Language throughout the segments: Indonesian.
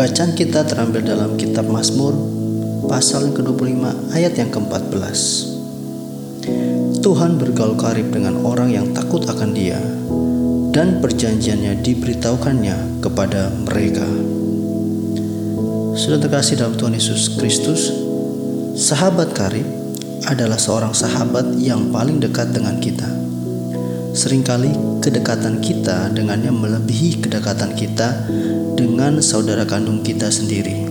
Bacaan kita terambil dalam kitab Mazmur pasal yang ke-25 ayat yang ke-14. Tuhan bergaul karib dengan orang yang takut akan Dia dan perjanjiannya diberitahukannya kepada mereka. Sudah terkasih dalam Tuhan Yesus Kristus, sahabat karib adalah seorang sahabat yang paling dekat dengan kita. Seringkali kedekatan kita dengannya melebihi kedekatan kita dengan saudara kandung kita sendiri.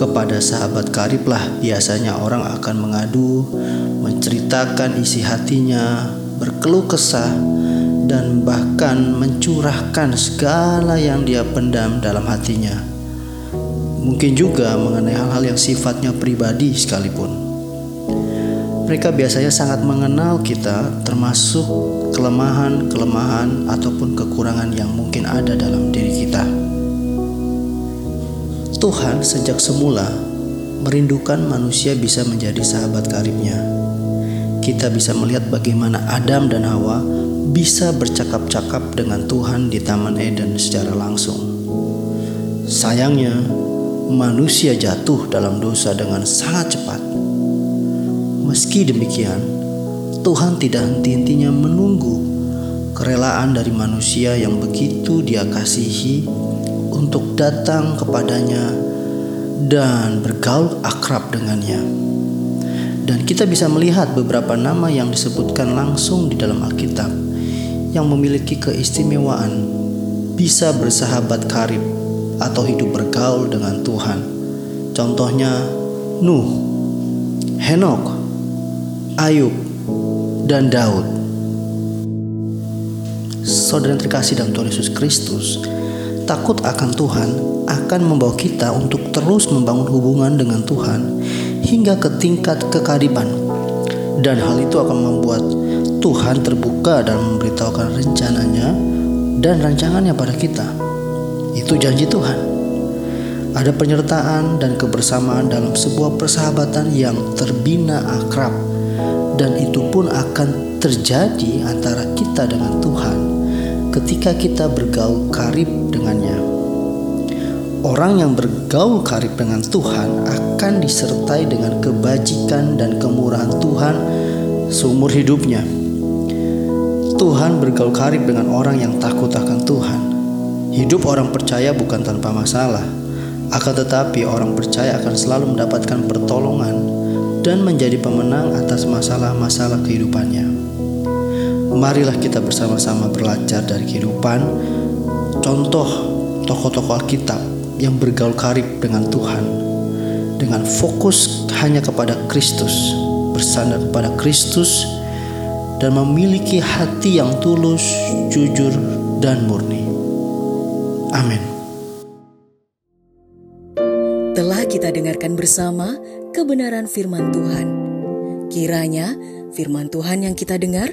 Kepada sahabat kariblah biasanya orang akan mengadu, menceritakan isi hatinya, berkeluh kesah, dan bahkan mencurahkan segala yang dia pendam dalam hatinya. Mungkin juga mengenai hal-hal yang sifatnya pribadi sekalipun. Mereka biasanya sangat mengenal kita, termasuk kelemahan-kelemahan ataupun kekurangan yang mungkin ada dalam diri kita. Tuhan sejak semula merindukan manusia bisa menjadi sahabat karibnya. Kita bisa melihat bagaimana Adam dan Hawa bisa bercakap-cakap dengan Tuhan di Taman Eden secara langsung. Sayangnya, manusia jatuh dalam dosa dengan sangat cepat Meski demikian, Tuhan tidak henti-hentinya menunggu kerelaan dari manusia yang begitu dia kasihi untuk datang kepadanya dan bergaul akrab dengannya. Dan kita bisa melihat beberapa nama yang disebutkan langsung di dalam Alkitab yang memiliki keistimewaan bisa bersahabat karib atau hidup bergaul dengan Tuhan. Contohnya Nuh, Henok, Ayub, dan Daud. Saudara yang terkasih dalam Tuhan Yesus Kristus, takut akan Tuhan akan membawa kita untuk terus membangun hubungan dengan Tuhan hingga ke tingkat kekariban. Dan hal itu akan membuat Tuhan terbuka dan memberitahukan rencananya dan rancangannya pada kita. Itu janji Tuhan. Ada penyertaan dan kebersamaan dalam sebuah persahabatan yang terbina akrab dan itu pun akan terjadi antara kita dengan Tuhan ketika kita bergaul karib dengannya. Orang yang bergaul karib dengan Tuhan akan disertai dengan kebajikan dan kemurahan Tuhan seumur hidupnya. Tuhan bergaul karib dengan orang yang takut akan Tuhan. Hidup orang percaya bukan tanpa masalah, akan tetapi orang percaya akan selalu mendapatkan pertolongan dan menjadi pemenang atas masalah-masalah kehidupannya. Marilah kita bersama-sama belajar dari kehidupan contoh tokoh-tokoh Alkitab yang bergaul karib dengan Tuhan dengan fokus hanya kepada Kristus, bersandar kepada Kristus dan memiliki hati yang tulus, jujur, dan murni. Amin. Telah kita dengarkan bersama kebenaran firman Tuhan. Kiranya firman Tuhan yang kita dengar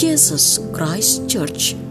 Jesus Christ Church.